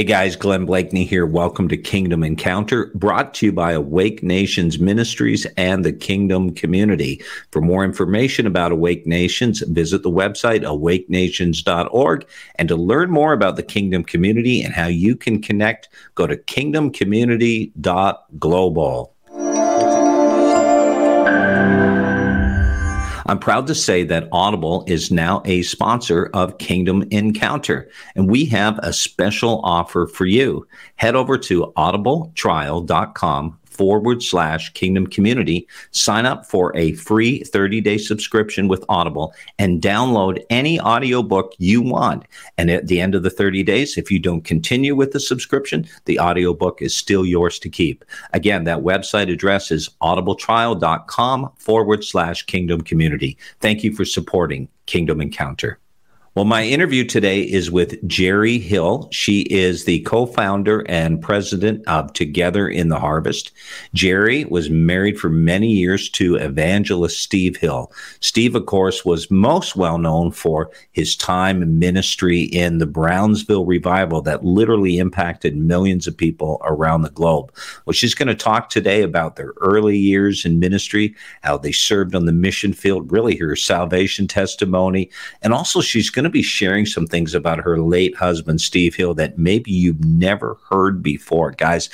Hey guys, Glenn Bleakney here. Welcome to Kingdom Encounter, brought to you by Awake Nations Ministries and the Kingdom Community. For more information about Awake Nations, visit the website awakenations.org. And to learn more about the Kingdom Community and how you can connect, go to kingdomcommunity.global. I'm proud to say that Audible is now a sponsor of Kingdom Encounter, and we have a special offer for you. Head over to audibletrial.com forward slash kingdom community. Sign up for a free 30 day subscription with Audible and download any audiobook you want. And at the end of the 30 days, if you don't continue with the subscription, the audiobook is still yours to keep. Again, that website address is audibletrial.com forward slash kingdom community. Thank you for supporting Kingdom Encounter. Well, my interview today is with Jeri Hill. She is the co founder and president of Together in the Harvest. Jeri was married for many years to evangelist Steve Hill. Steve, of course, was most well known for his time in ministry in the Brownsville revival that literally impacted millions of people around the globe. Well, she's going to talk today about their early years in ministry, how they served on the mission field, really her salvation testimony, and also she's going to be sharing some things about her late husband, Steve Hill, that maybe you've never heard before. Guys,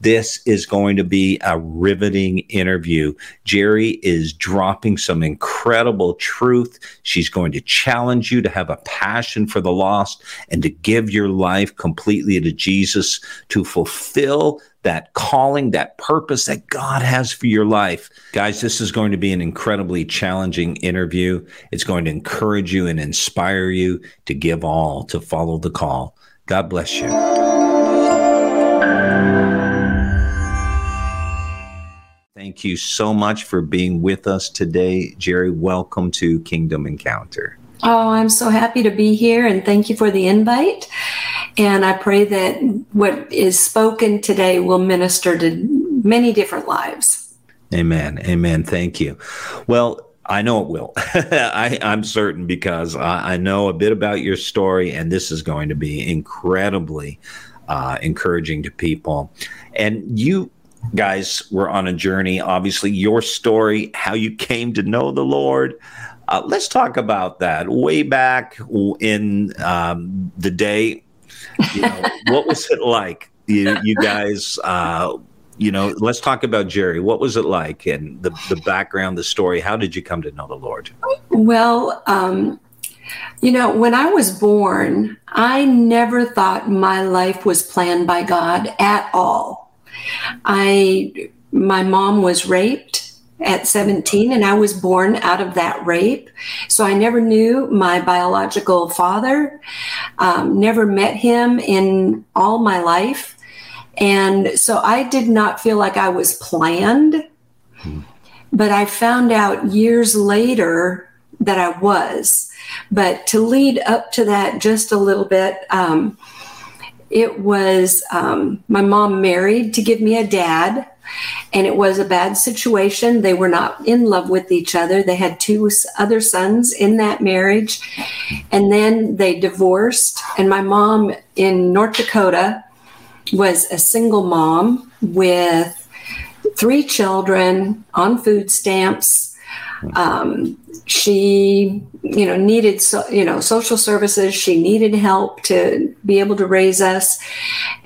this is going to be a riveting interview. Jeri is dropping some incredible truth. She's going to challenge you to have a passion for the lost and to give your life completely to Jesus to fulfill that calling, that purpose that God has for your life. Guys, this is going to be an incredibly challenging interview. It's going to encourage you and inspire you to give all, to follow the call. God bless you. Thank you so much for being with us today, Jeri. Welcome to Kingdom Encounter. Oh, I'm so happy to be here and thank you for the invite. And I pray that what is spoken today will minister to many different lives. Amen. Amen. Thank you. Well, I know it will. I, am certain because I, I, know a bit about your story, and this is going to be incredibly uh, encouraging to people. And you guys were on a journey. Obviously, your story, how you came to know the Lord, uh, let's talk about that. Way back in um, the day, you know, what was it like? You, you guys, uh, you know, let's talk about Jeri. What was it like, and the the background, the story? How did you come to know the Lord? Well, um, you know, when I was born, I never thought my life was planned by God at all. I, my mom was raped at 17 and I was born out of that rape. So I never knew my biological father, um, never met him in all my life. And so I did not feel like I was planned. But I found out years later that I was. But to lead up to that just a little bit, um, it was um, my mom married to give me a dad and it was a bad situation. They were not in love with each other. They had two other sons in that marriage, and then they divorced. And my mom in North Dakota was a single mom with three children on food stamps. Um, she, you know, needed so, you know social services. She needed help to be able to raise us,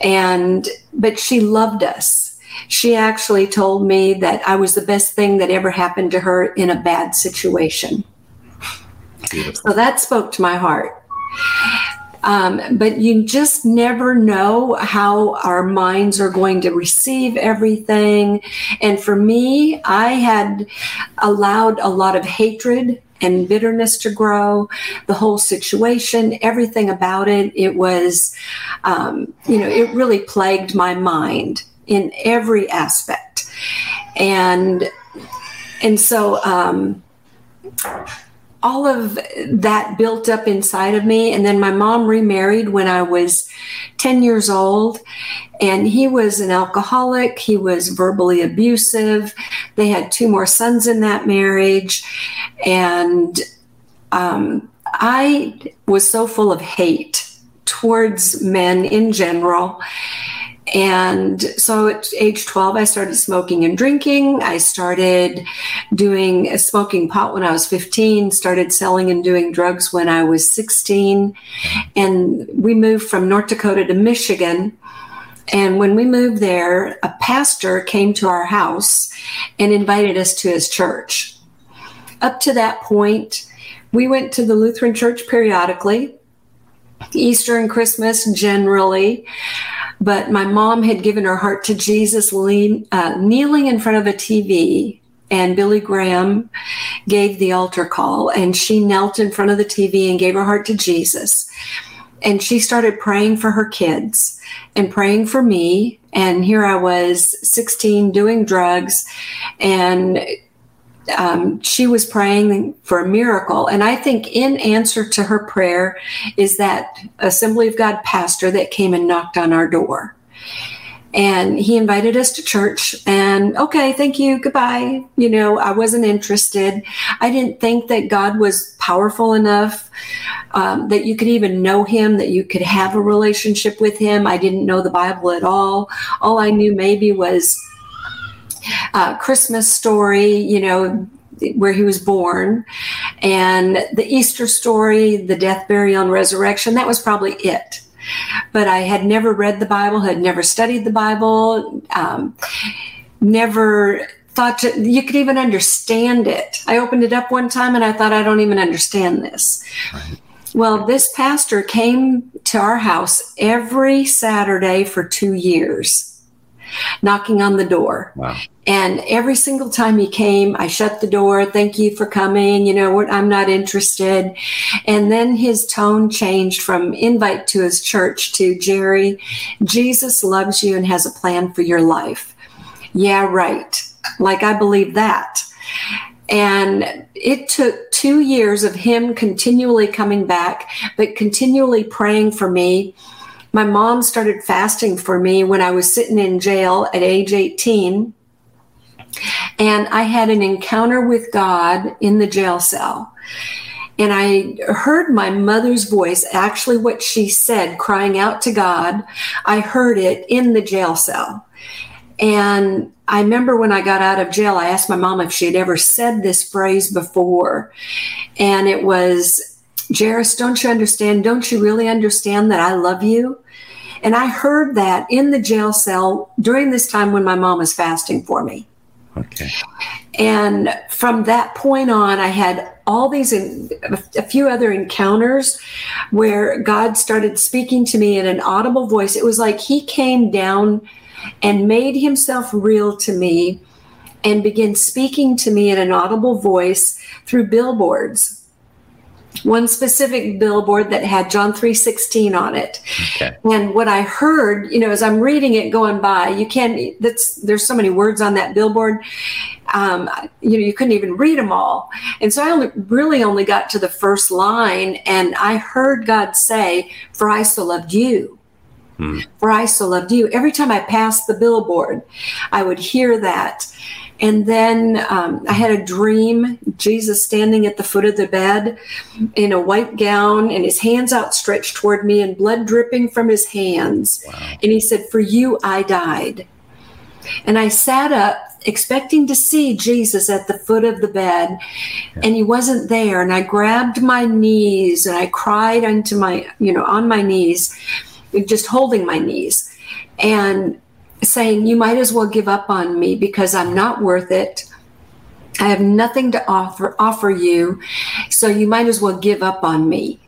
and but she loved us she actually told me that I was the best thing that ever happened to her in a bad situation. Beautiful. So that spoke to my heart. Um, but you just never know how our minds are going to receive everything. And for me, I had allowed a lot of hatred and bitterness to grow, the whole situation, everything about it. It was, um, you know, it really plagued my mind in every aspect. and and so um, all of that built up inside of me. And then my mom remarried when I was 10 years old. And he was an alcoholic. He was verbally abusive. They had two more sons in that marriage. And um, I was so full of hate towards men in general. And so at age 12, I started smoking and drinking. I started doing a smoking pot when I was 15, started selling and doing drugs when I was 16. And we moved from North Dakota to Michigan. And when we moved there, a pastor came to our house and invited us to his church. Up to that point, we went to the Lutheran church periodically, Easter and Christmas generally. But my mom had given her heart to Jesus lean, uh, kneeling in front of a TV. And Billy Graham gave the altar call, and she knelt in front of the TV and gave her heart to Jesus. And she started praying for her kids and praying for me. And here I was, 16, doing drugs, and um, she was praying for a miracle. And I think in answer to her prayer is that Assembly of God pastor that came and knocked on our door. And he invited us to church and okay, thank you, goodbye. You know, I wasn't interested. I didn't think that God was powerful enough um, that you could even know him, that you could have a relationship with him. I didn't know the Bible at all. All I knew maybe was uh, Christmas story, you know, where he was born, and the Easter story, the death, burial, and resurrection. That was probably it. But I had never read the Bible, had never studied the Bible, um, never thought to, you could even understand it. I opened it up one time and I thought, I don't even understand this. Right. Well, this pastor came to our house every Saturday for two years, knocking on the door. Wow. And every single time he came, I shut the door. Thank you for coming. You know, I'm not interested. And then his tone changed from invite to his church to Jeri, Jesus loves you and has a plan for your life. Yeah, right. Like I believe that. And it took two years of him continually coming back, but continually praying for me. My mom started fasting for me when I was sitting in jail at age 18 and I had an encounter with God in the jail cell. And I heard my mother's voice, actually, what she said, crying out to God. I heard it in the jail cell. And I remember when I got out of jail, I asked my mom if she had ever said this phrase before. And it was, Jairus, don't you understand? Don't you really understand that I love you? And I heard that in the jail cell during this time when my mom was fasting for me. Okay. And from that point on, I had all these, a few other encounters where God started speaking to me in an audible voice. It was like He came down and made Himself real to me and began speaking to me in an audible voice through billboards one specific billboard that had John 3:16 on it. Okay. And what I heard, you know, as I'm reading it going by, you can't that's there's so many words on that billboard. Um, you know, you couldn't even read them all. And so I only, really only got to the first line and I heard God say, "For I so loved you." Hmm. For I so loved you. Every time I passed the billboard, I would hear that. And then um, I had a dream Jesus standing at the foot of the bed in a white gown and his hands outstretched toward me and blood dripping from his hands. Wow. And he said, For you, I died. And I sat up expecting to see Jesus at the foot of the bed, yeah. and he wasn't there. And I grabbed my knees and I cried unto my, you know, on my knees, just holding my knees. And saying, You might as well give up on me because I'm not worth it. I have nothing to offer offer you, so you might as well give up on me.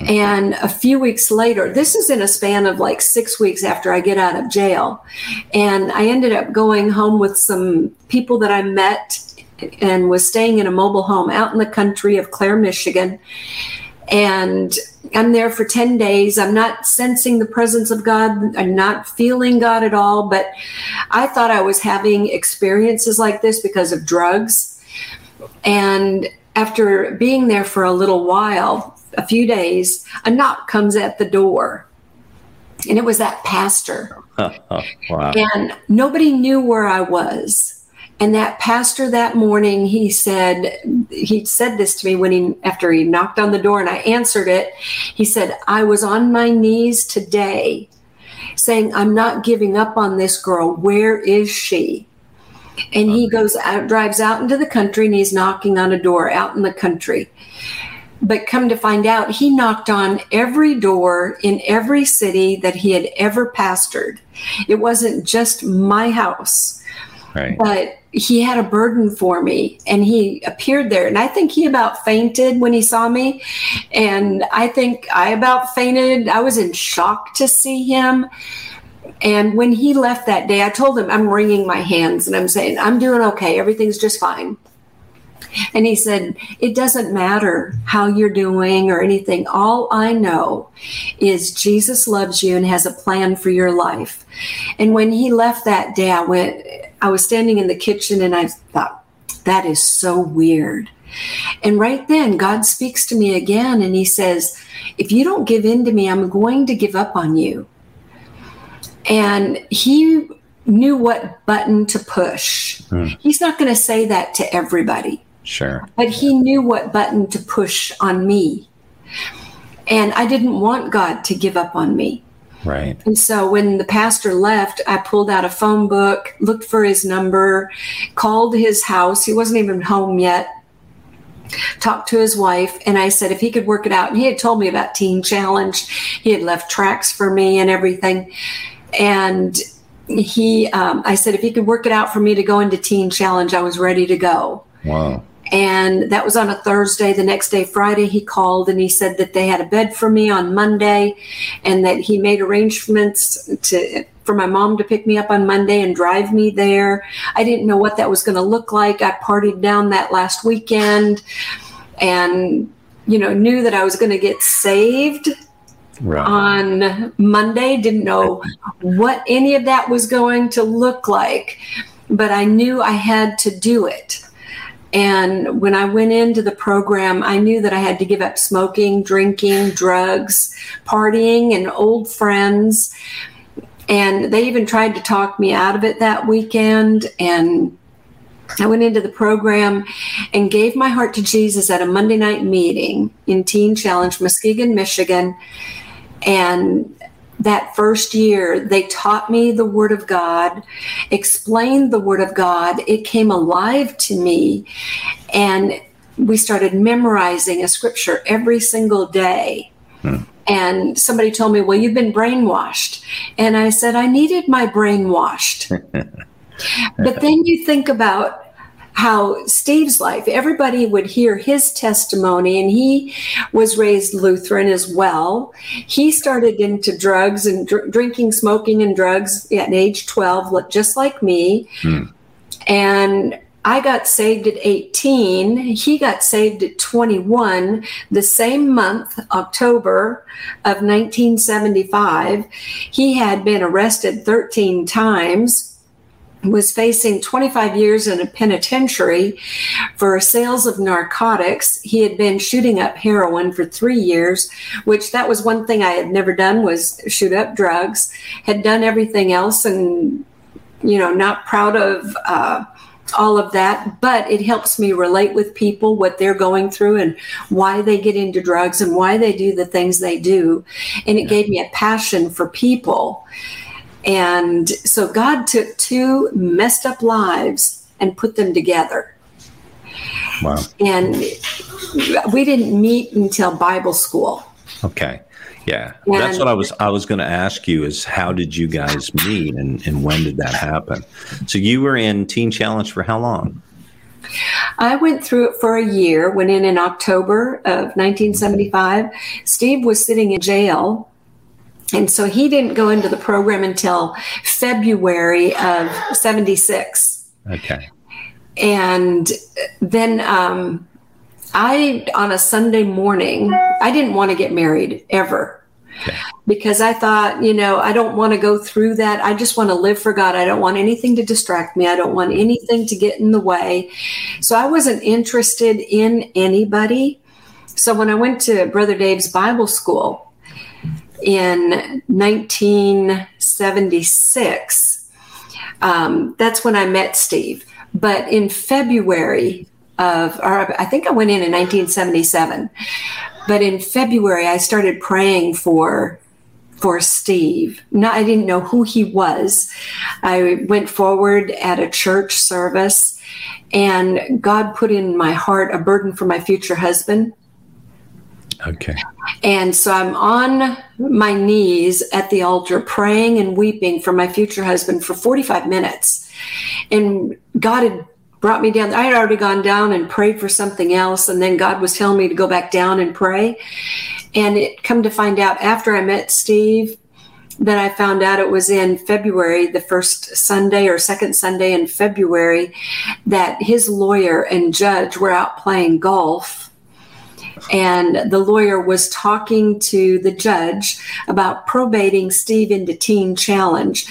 And a few weeks later, this is in a span of like six weeks after I get out of jail. And I ended up going home with some people that I met and was staying in a mobile home out in the country of Clare, Michigan. And I'm there for 10 days. I'm not sensing the presence of God. I'm not feeling God at all. But I thought I was having experiences like this because of drugs. And after being there for a little while, a few days, a knock comes at the door. And it was that pastor. wow. And nobody knew where I was. And that pastor that morning, he said, he said this to me when he, after he knocked on the door and I answered it. He said, I was on my knees today saying, I'm not giving up on this girl. Where is she? And he goes out, drives out into the country and he's knocking on a door out in the country. But come to find out, he knocked on every door in every city that he had ever pastored. It wasn't just my house. Right. But he had a burden for me and he appeared there. And I think he about fainted when he saw me. And I think I about fainted. I was in shock to see him. And when he left that day, I told him, I'm wringing my hands and I'm saying, I'm doing okay. Everything's just fine. And he said, It doesn't matter how you're doing or anything. All I know is Jesus loves you and has a plan for your life. And when he left that day, I went, I was standing in the kitchen and I thought, That is so weird. And right then, God speaks to me again and he says, If you don't give in to me, I'm going to give up on you. And he knew what button to push. Hmm. He's not going to say that to everybody. Sure. But he knew what button to push on me. And I didn't want God to give up on me. Right. And so when the pastor left, I pulled out a phone book, looked for his number, called his house. He wasn't even home yet. Talked to his wife, and I said if he could work it out. And he had told me about Teen Challenge. He had left tracks for me and everything. And he, um, I said if he could work it out for me to go into Teen Challenge, I was ready to go. Wow. And that was on a Thursday. The next day, Friday, he called and he said that they had a bed for me on Monday and that he made arrangements to for my mom to pick me up on Monday and drive me there. I didn't know what that was going to look like. I partied down that last weekend and you know knew that I was going to get saved right. on Monday. Didn't know what any of that was going to look like, but I knew I had to do it. And when I went into the program, I knew that I had to give up smoking, drinking, drugs, partying, and old friends. And they even tried to talk me out of it that weekend. And I went into the program and gave my heart to Jesus at a Monday night meeting in Teen Challenge, Muskegon, Michigan. And that first year, they taught me the Word of God, explained the Word of God. It came alive to me. And we started memorizing a scripture every single day. Hmm. And somebody told me, Well, you've been brainwashed. And I said, I needed my brain washed. but then you think about how Steve's life, everybody would hear his testimony, and he was raised Lutheran as well. He started into drugs and dr- drinking, smoking, and drugs at age 12, just like me. Hmm. And I got saved at 18. He got saved at 21, the same month, October of 1975. He had been arrested 13 times was facing 25 years in a penitentiary for sales of narcotics. He had been shooting up heroin for three years, which that was one thing I had never done was shoot up drugs. Had done everything else, and you know, not proud of uh, all of that. But it helps me relate with people what they're going through and why they get into drugs and why they do the things they do, and it gave me a passion for people and so God took two messed up lives and put them together. Wow. And we didn't meet until Bible school. Okay. Yeah. And That's what I was I was going to ask you is how did you guys meet and, and when did that happen? So you were in Teen Challenge for how long? I went through it for a year, went in in October of 1975. Steve was sitting in jail and so he didn't go into the program until February of 76. Okay. And then um, I, on a Sunday morning, I didn't want to get married ever. Okay. Because I thought, you know, I don't want to go through that. I just want to live for God. I don't want anything to distract me. I don't want anything to get in the way. So I wasn't interested in anybody. So when I went to Brother Dave's Bible school in 1976, um, that's when I met Steve. But in February of, or I think I went in in 1977. But in February, I started praying for for Steve. Not, I didn't know who he was. I went forward at a church service, and God put in my heart a burden for my future husband. Okay. And so I'm on my knees at the altar praying and weeping for my future husband for 45 minutes. And God had brought me down. I had already gone down and prayed for something else, and then God was telling me to go back down and pray. And it come to find out after I met Steve that I found out it was in February, the first Sunday or second Sunday in February, that his lawyer and judge were out playing golf and the lawyer was talking to the judge about probating Steve into Teen Challenge.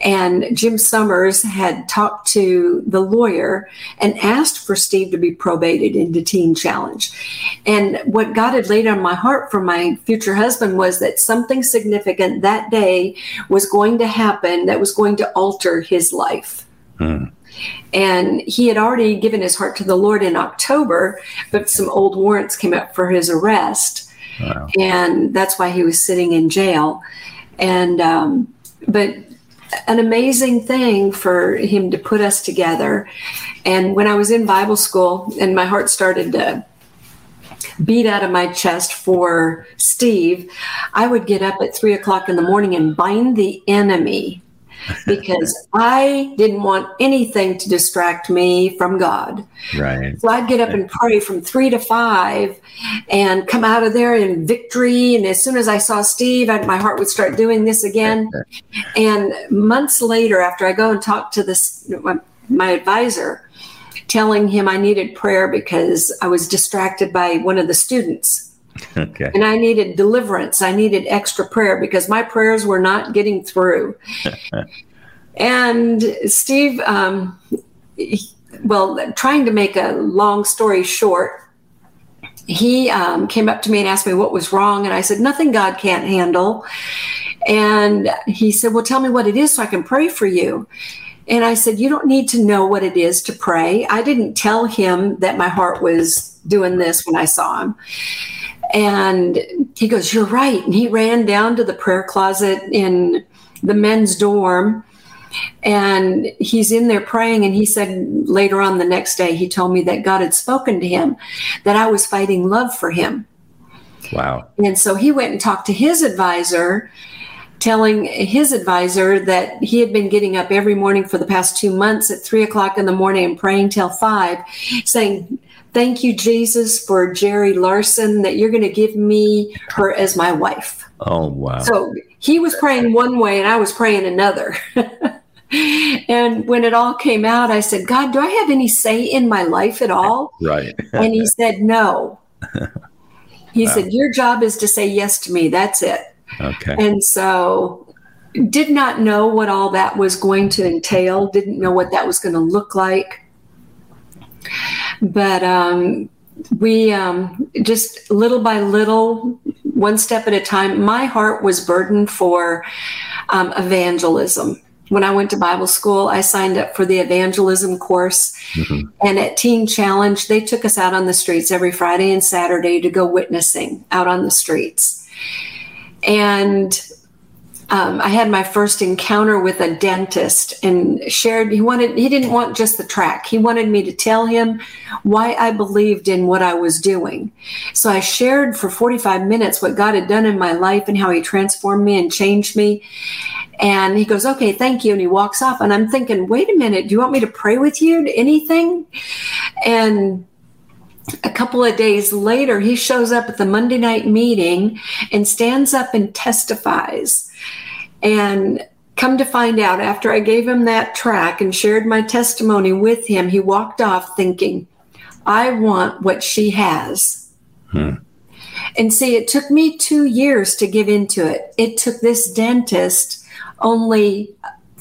And Jim Summers had talked to the lawyer and asked for Steve to be probated into Teen Challenge. And what God had laid on my heart for my future husband was that something significant that day was going to happen that was going to alter his life. Hmm. And he had already given his heart to the Lord in October, but some old warrants came up for his arrest. Wow. And that's why he was sitting in jail. And, um, but an amazing thing for him to put us together. And when I was in Bible school and my heart started to beat out of my chest for Steve, I would get up at three o'clock in the morning and bind the enemy because I didn't want anything to distract me from God. Right. So I'd get up and pray from three to five and come out of there in victory. And as soon as I saw Steve, I'd, my heart would start doing this again. and months later, after I go and talk to this, my, my advisor, telling him I needed prayer because I was distracted by one of the students. Okay. And I needed deliverance. I needed extra prayer because my prayers were not getting through. and Steve, um, he, well, trying to make a long story short, he um, came up to me and asked me what was wrong. And I said, Nothing God can't handle. And he said, Well, tell me what it is so I can pray for you. And I said, You don't need to know what it is to pray. I didn't tell him that my heart was doing this when I saw him. And he goes, You're right. And he ran down to the prayer closet in the men's dorm and he's in there praying. And he said later on the next day, he told me that God had spoken to him, that I was fighting love for him. Wow. And so he went and talked to his advisor, telling his advisor that he had been getting up every morning for the past two months at three o'clock in the morning and praying till five, saying, Thank you, Jesus, for Jeri Larson, that you're going to give me her as my wife. Oh, wow. So he was praying one way and I was praying another. and when it all came out, I said, God, do I have any say in my life at all? Right. and he said, No. He wow. said, Your job is to say yes to me. That's it. Okay. And so did not know what all that was going to entail, didn't know what that was going to look like. But um, we um, just little by little, one step at a time, my heart was burdened for um, evangelism. When I went to Bible school, I signed up for the evangelism course. Mm-hmm. And at Teen Challenge, they took us out on the streets every Friday and Saturday to go witnessing out on the streets. And um, I had my first encounter with a dentist and shared, he wanted, he didn't want just the track. He wanted me to tell him why I believed in what I was doing. So I shared for 45 minutes what God had done in my life and how he transformed me and changed me. And he goes, okay, thank you. And he walks off. And I'm thinking, wait a minute, do you want me to pray with you? Anything? And a couple of days later, he shows up at the Monday night meeting and stands up and testifies. And come to find out, after I gave him that track and shared my testimony with him, he walked off thinking, I want what she has. Hmm. And see, it took me two years to give into it. It took this dentist only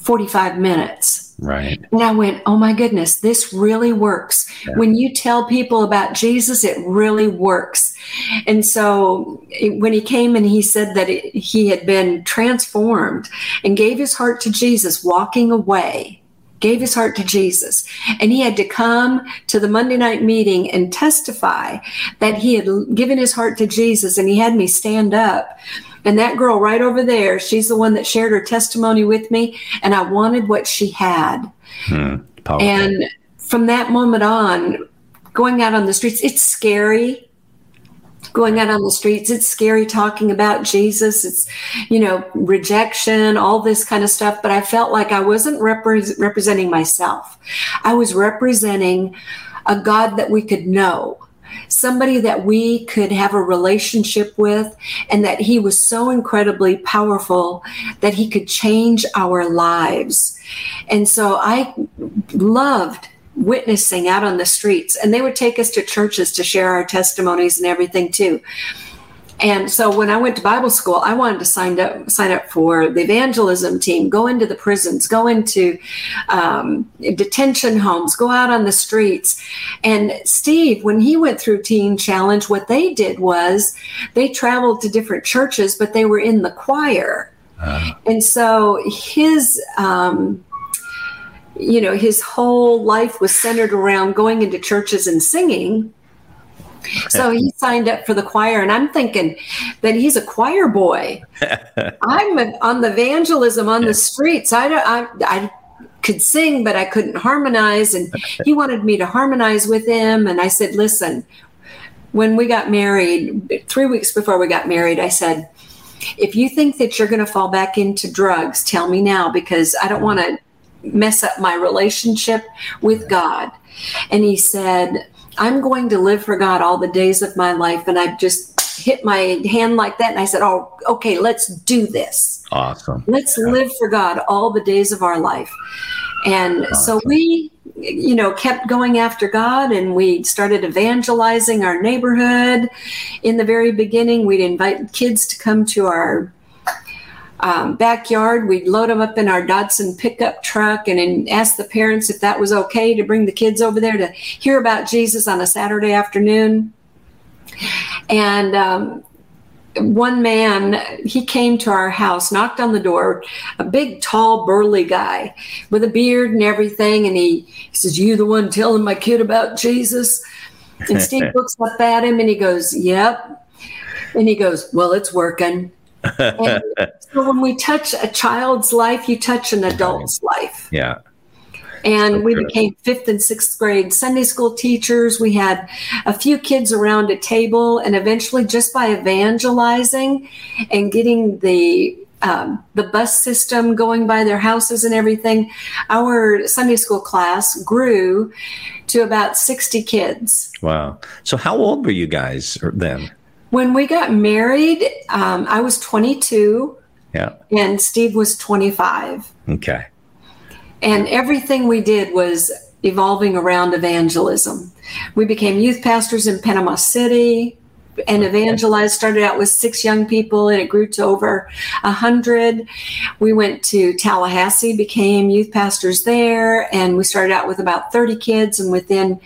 45 minutes. Right. And I went, oh my goodness, this really works. When you tell people about Jesus, it really works. And so when he came and he said that it, he had been transformed and gave his heart to Jesus, walking away, gave his heart to Jesus. And he had to come to the Monday night meeting and testify that he had given his heart to Jesus. And he had me stand up. And that girl right over there, she's the one that shared her testimony with me. And I wanted what she had. Hmm. And from that moment on, going out on the streets, it's scary. Going out on the streets, it's scary talking about Jesus. It's, you know, rejection, all this kind of stuff. But I felt like I wasn't repre- representing myself. I was representing a God that we could know, somebody that we could have a relationship with, and that He was so incredibly powerful that He could change our lives. And so I loved witnessing out on the streets, and they would take us to churches to share our testimonies and everything too. And so when I went to Bible school, I wanted to sign up sign up for the evangelism team, go into the prisons, go into um, detention homes, go out on the streets. And Steve, when he went through Teen Challenge, what they did was they traveled to different churches, but they were in the choir. And so his um, you know, his whole life was centered around going into churches and singing. So he signed up for the choir, and I'm thinking that he's a choir boy. I'm a, on the evangelism on the streets. I, don't- I, I could sing, but I couldn't harmonize, and he wanted me to harmonize with him. And I said, "Listen, when we got married, three weeks before we got married, I said." If you think that you're going to fall back into drugs, tell me now because I don't want to mess up my relationship with God. And he said, I'm going to live for God all the days of my life. And I just hit my hand like that. And I said, Oh, okay, let's do this. awesome. Let's live for God all the days of our life. And so we, you know, kept going after God and we started evangelizing our neighborhood. In the very beginning, we'd invite kids to come to our um, backyard. We'd load them up in our Datsun pickup truck and then ask the parents if that was okay to bring the kids over there to hear about Jesus on a Saturday afternoon. And um, one man, he came to our house, knocked on the door, a big, tall, burly guy with a beard and everything. And he, he says, You the one telling my kid about Jesus? And Steve looks up at him and he goes, Yep. And he goes, Well, it's working. So when we touch a child's life, you touch an adult's life. Yeah. And we true. became fifth and sixth grade Sunday school teachers. We had a few kids around a table, and eventually, just by evangelizing and getting the um, the bus system going by their houses and everything, our Sunday school class grew to about 60 kids. Wow. So how old were you guys then? When we got married, um, I was 22 Yeah. and Steve was 25. Okay. And everything we did was evolving around evangelism. We became youth pastors in Panama City and evangelized, started out with six young people and it grew to over a hundred. We went to Tallahassee, became youth pastors there, and we started out with about 30 kids. And within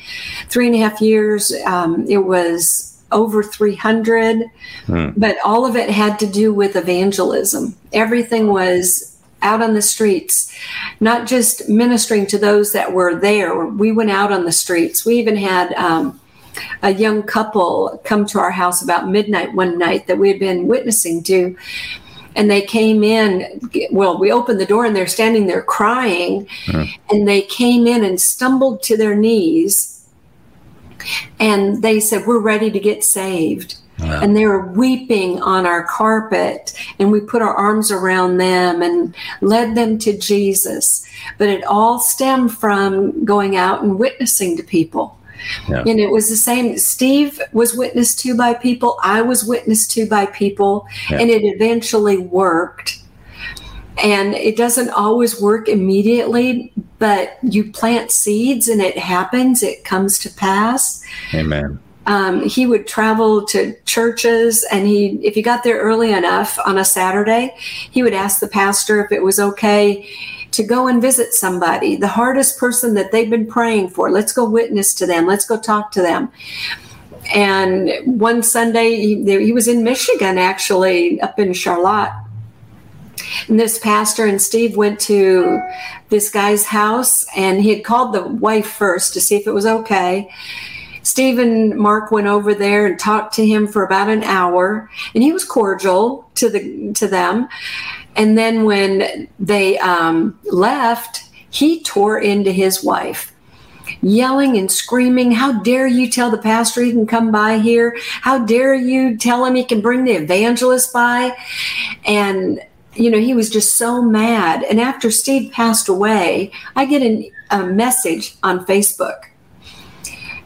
three and a half years, um, it was over 300. Hmm. But all of it had to do with evangelism. Everything was out on the streets, not just ministering to those that were there. We went out on the streets. We even had um, a young couple come to our house about midnight one night that we had been witnessing to. And they came in. Well, we opened the door and they're standing there crying. And they came in and stumbled to their knees. And they said, We're ready to get saved. Wow. and they were weeping on our carpet and we put our arms around them and led them to jesus. But it all stemmed from going out and witnessing to people. Yeah. and it was the same. Steve was witnessed to by people. I was witnessed to by people. Yeah. and it eventually worked And it doesn't always work immediately, but you plant seeds and it happens, it comes to pass. Amen. Um, he would travel to churches and he if he got there early enough on a saturday he would ask the pastor if it was okay to go and visit somebody the hardest person that they've been praying for let's go witness to them let's go talk to them and one sunday he, he was in michigan actually up in charlotte and this pastor and Steve went to this guy's house and he had called the wife first to see if it was okay. Steve and Mark went over there and talked to him for about an hour and he was cordial to the to them. And then when they um, left, he tore into his wife yelling and screaming, How dare you tell the pastor he can come by here? How dare you tell him he can bring the evangelist by? And you know, he was just so mad. And after Steve passed away, I get an, a message on Facebook.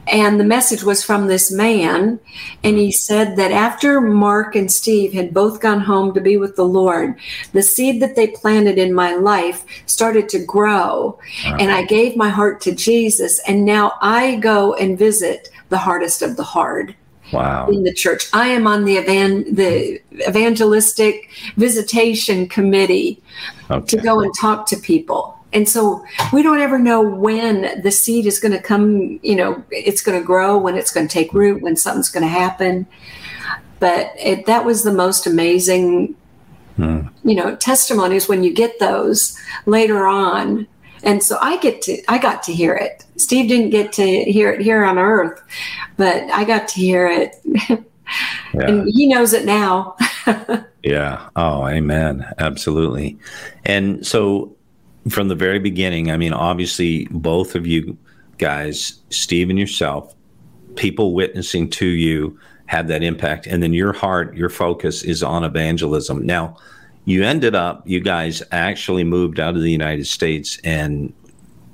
And the message was from this man. And he said that after Mark and Steve had both gone home to be with the Lord, the seed that they planted in my life started to grow. Wow. And I gave my heart to Jesus. And now I go and visit the hardest of the hard wow. in the church. I am on the evan- the evangelistic visitation committee okay. to go and talk to people. And so we don't ever know when the seed is going to come, you know, it's going to grow, when it's going to take root, when something's going to happen. But it, that was the most amazing, hmm. you know, testimonies when you get those later on and so I get to I got to hear it. Steve didn't get to hear it here on Earth, but I got to hear it, yeah. and he knows it now. yeah. Oh, amen. Absolutely. And so, from the very beginning, I mean, obviously, both of you guys, Steve and yourself, people witnessing to you had that impact, and then your heart, your focus is on evangelism. Now you ended up, you guys actually moved out of the United States and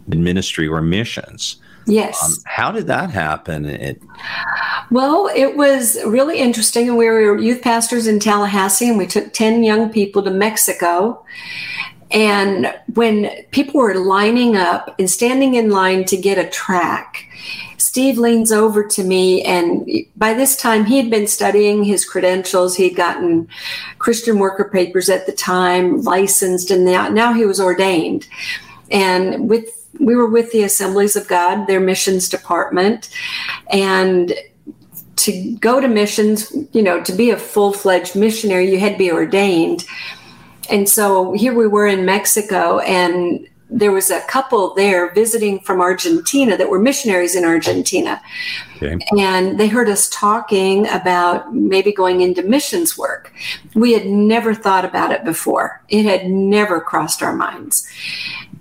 ministry or missions. Yes. Um, how did that happen? It, well, it was really interesting. And we were youth pastors in Tallahassee, and we took 10 young people to Mexico. And when people were lining up and standing in line to get a track, Steve leans over to me, and by this time he had been studying his credentials. He'd gotten Christian worker papers at the time, licensed, and now, he was ordained. And with we were with the Assemblies of God, their missions department, and to go to missions, you know, to be a full fledged missionary, you had to be ordained. And so here we were in Mexico, and there was a couple there visiting from Argentina that were missionaries in Argentina. Okay. And they heard us talking about maybe going into missions work. We had never thought about it before, it had never crossed our minds.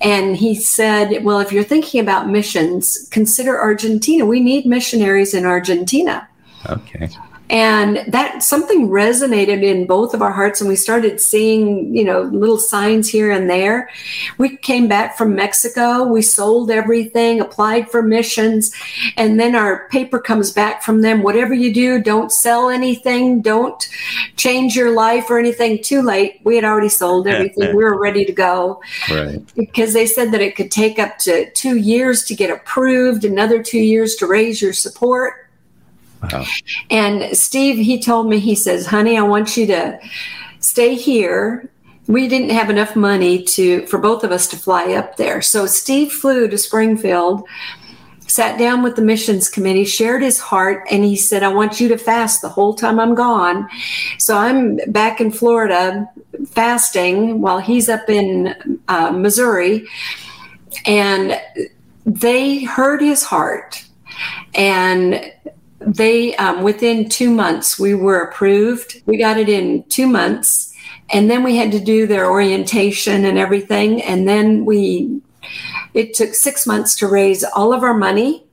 And he said, Well, if you're thinking about missions, consider Argentina. We need missionaries in Argentina. Okay and that something resonated in both of our hearts and we started seeing you know little signs here and there. We came back from mexico. We sold everything applied for missions and then our paper comes back from them. Whatever you do don't sell anything. Don't change your life or anything. Too late. We had already sold everything. we were ready to go. Right. Because they said that it could take up to two years to get approved another two years to raise your support And Steve, he told me, he says, honey, I want you to stay here. We didn't have enough money to for both of us to fly up there. So Steve flew to Springfield, sat down with the missions committee, shared his heart, and he said, I want you to fast the whole time I'm gone. So I'm back in Florida fasting while he's up in uh, Missouri. And they heard his heart. And they um, within two months we were approved. We got it in two months and then we had to do their orientation and everything and then we it took six months to raise all of our money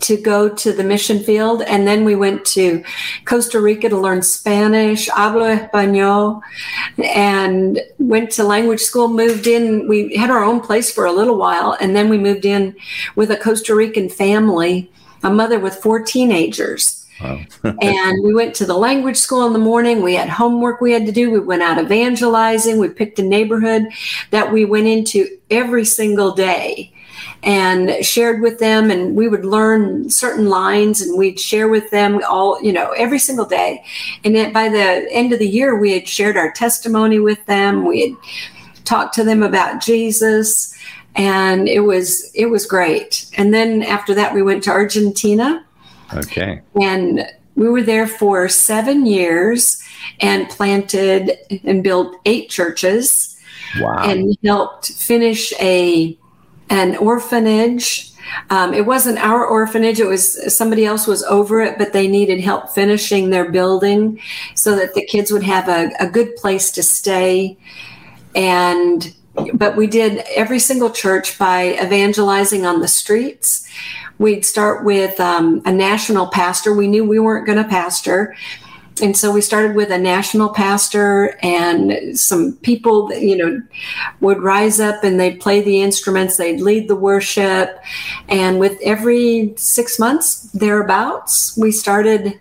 to go to the mission field and then we went to costa rica to learn spanish hablo español and went to language school moved in. We had our own place for a little while and then we moved in with a costa rican family a mother with four teenagers. Wow. and we went to the language school in the morning. We had homework we had to do. We went out evangelizing. We picked a neighborhood that we went into every single day and shared with them and we would learn certain lines and we'd share with them all you know every single day and then by the end of the year we had shared our testimony with them we had talked to them about jesus and it was it was great. And then after that we went to argentina. Okay. And we were there for seven years and planted and built eight churches. Wow. And helped finish a an orphanage. Um, it wasn't our orphanage; it was somebody else was over it, but they needed help finishing their building so that the kids would have a, a good place to stay. And but we did every single church by evangelizing on the streets. We'd start with um, a national pastor. We knew we weren't going to pastor, and so we started with a national pastor and some people that you know would rise up and they'd play the instruments they'd lead the worship and with every six months thereabouts we started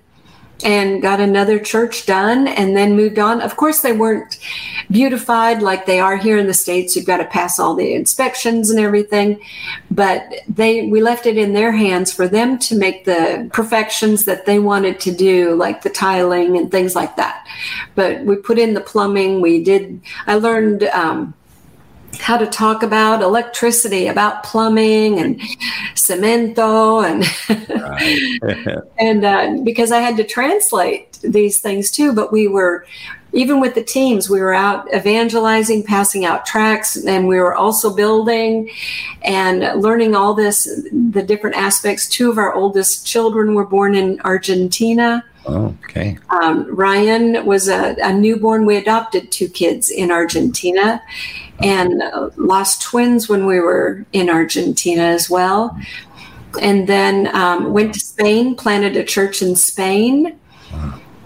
and got another church done and then moved on. Of course, they weren't beautified like they are here in the States. You've got to pass all the inspections and everything. But they we left it in their hands for them to make the perfections that they wanted to do, like the tiling and things like that. But we put in the plumbing. We did I learned um, how to talk about electricity, about plumbing and cemento, and and uh, because I had to translate these things too. But we were even with the teams, we were out evangelizing, passing out tracts, and we were also building and learning all this, the different aspects. Two of our oldest children were born in Argentina. Oh, okay. Um, Ryan was a, a, newborn. We adopted two kids in Argentina and lost twins when we were in Argentina as well. And then um, went to Spain, planted a church in Spain,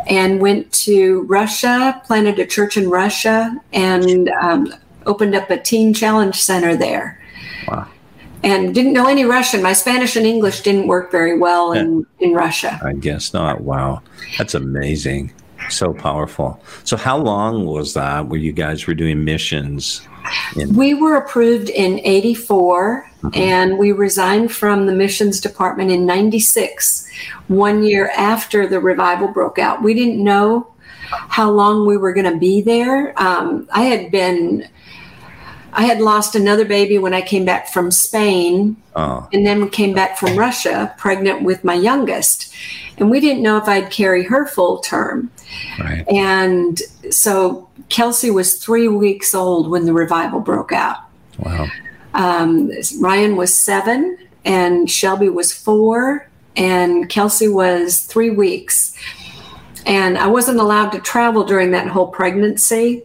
and went to Russia, planted a church in Russia, and um, opened up a teen challenge center there. Wow and didn't know any Russian. My Spanish and English didn't work very well in, in Russia. I guess not. Wow. That's amazing. So powerful. So, how long was that where you guys were doing missions? In- we were approved in 84 mm-hmm. and we resigned from the missions department in 96, one year after the revival broke out. We didn't know how long we were going to be there. Um, I had been I had lost another baby when I came back from Spain, oh. and then came back from Russia, pregnant with my youngest, and we didn't know if I'd carry her full term. Right. And so Kelsey was three weeks old when the revival broke out. Wow. Um, Ryan was seven, and Shelby was four, and Kelsey was three weeks. And I wasn't allowed to travel during that whole pregnancy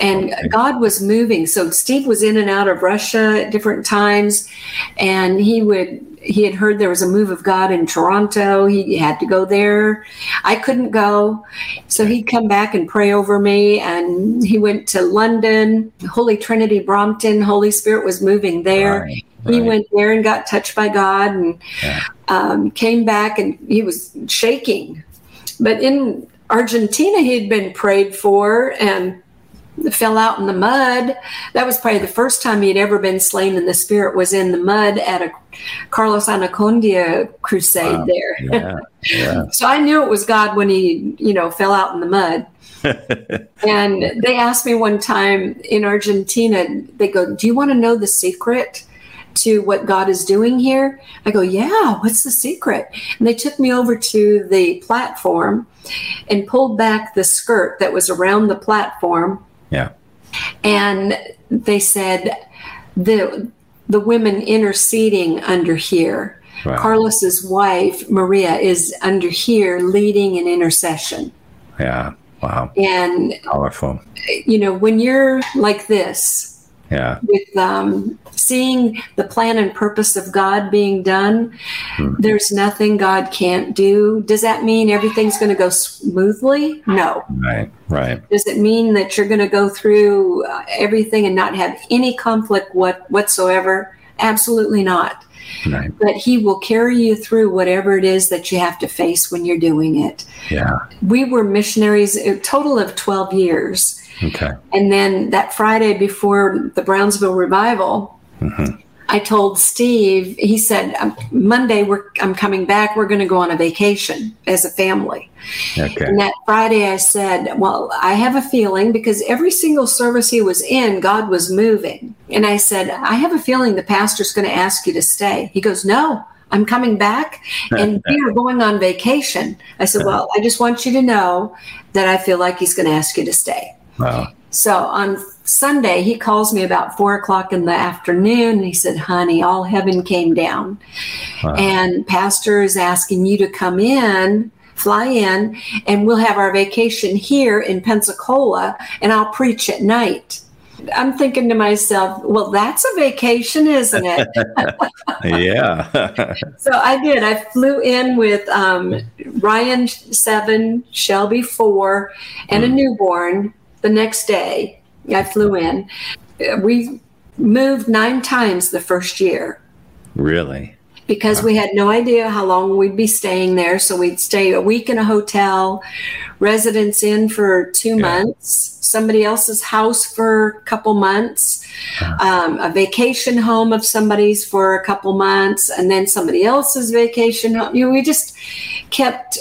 and. God was moving. So Steve was in and out of Russia at different times, and he would he had heard there was a move of God in Toronto. He had to go there. I couldn't go, so he'd come back and pray over me. And he went to London, Holy Trinity, Brompton. Holy Spirit was moving there. Right, right. He went there and got touched by God, and yeah. um, came back, and he was shaking. But in Argentina, he had been prayed for and fell out in the mud. That was probably the first time he had ever been slain in the spirit was in the mud at a Carlos Anacondia crusade wow. there. Yeah, yeah. so I knew it was God when he, you know, fell out in the mud. and they asked me one time in Argentina, they go, Do you want to know the secret? to what God is doing here? I go, yeah, what's the secret? And they took me over to the platform and pulled back the skirt that was around the platform yeah. And they said the the women interceding under here. Wow. Carlos's wife Maria is under here leading an intercession. Yeah. Wow. And powerful. You know, when you're like this, yeah with um, seeing the plan and purpose of god being done hmm. there's nothing god can't do does that mean everything's going to go smoothly no right right does it mean that you're going to go through uh, everything and not have any conflict what whatsoever Absolutely not. Right. But He will carry you through whatever it is that you have to face when you're doing it. Yeah. We were missionaries a total of 12 years. Okay. And then that Friday before the Brownsville revival, Mhm. I told Steve, he said, "Um, Monday we're, I'm coming back. We're going to go on a vacation as a family. Okay. And that Friday I said, Well, I have a feeling because every single service he was in, God was moving. And I said, I have a feeling the pastor's going to ask you to stay. He goes, No, I'm coming back and we are going on vacation. I said, Well, I just want you to know that I feel like he's going to ask you to stay. Wow. So on Sunday, he calls me about four o'clock in the afternoon. And he said, Honey, all heaven came down. Wow. And Pastor is asking you to come in, fly in, and we'll have our vacation here in Pensacola, and I'll preach at night. I'm thinking to myself, well, that's a vacation, isn't it? yeah. so I did. I flew in with um, Ryan, seven, Shelby, four, and a newborn the next day. I flew in. We moved nine times the first year really. because we had no idea how long we'd be staying there. So we'd stay a week in a hotel, residence in for two Yeah. months, somebody else's house for a couple months, um, a vacation home of somebody's for a couple months, and then somebody else's vacation home. You know, we just kept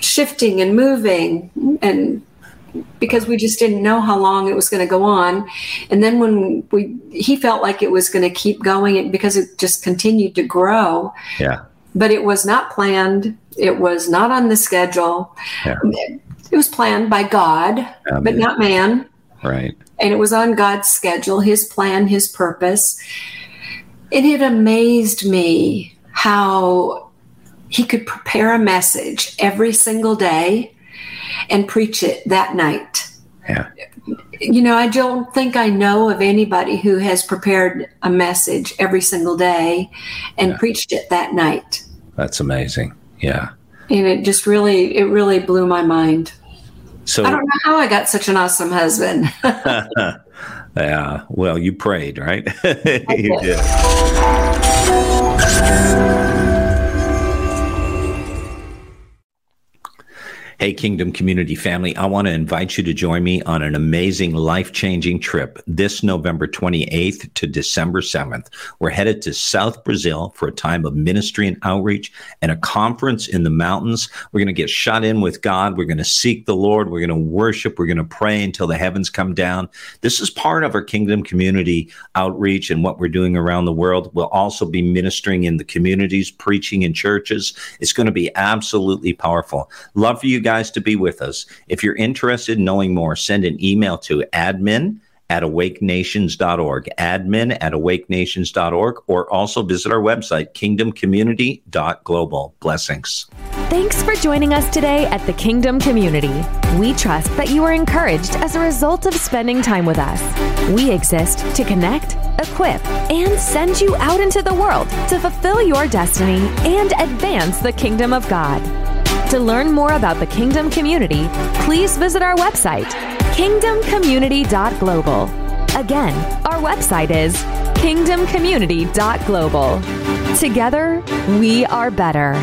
shifting and moving and because we just didn't know how long it was going to go on and then when we he felt like it was going to keep going because it just continued to grow Yeah. but it was not planned. It was not on the schedule. Yeah. It was planned by God, but not man. Right. And it was on God's schedule, His plan, His purpose. And it amazed me how He could prepare a message every single day and preach it that night. Yeah. You know, I don't think I know of anybody who has prepared a message every single day and preached it that night. That's amazing. Yeah. and it just really it really blew my mind So i don't know how i got such an awesome husband yeah. Well, you prayed, right? you did. did. Hey, Kingdom Community family, I want to invite you to join me on an amazing, life changing trip this November 28th to December 7th. We're headed to South Brazil for a time of ministry and outreach and a conference in the mountains. We're going to get shut in with God. We're going to seek the Lord. We're going to worship. We're going to pray until the heavens come down. This is part of our Kingdom Community outreach and what we're doing around the world. We'll also be ministering in the communities, preaching in churches. It's going to be absolutely powerful. Love for you guys to be with us. If you're interested in knowing more, send an email to admin at awakenations.org, admin at awakenations.org, or also visit our website, kingdomcommunity.global. Blessings. Thanks for joining us today at the Kingdom Community. We trust that you are encouraged as a result of spending time with us. We exist to connect, equip, and send you out into the world to fulfill your destiny and advance the kingdom of God. To learn more about the Kingdom Community, please visit our website, kingdomcommunity.global. Again, our website is kingdomcommunity.global. Together, we are better.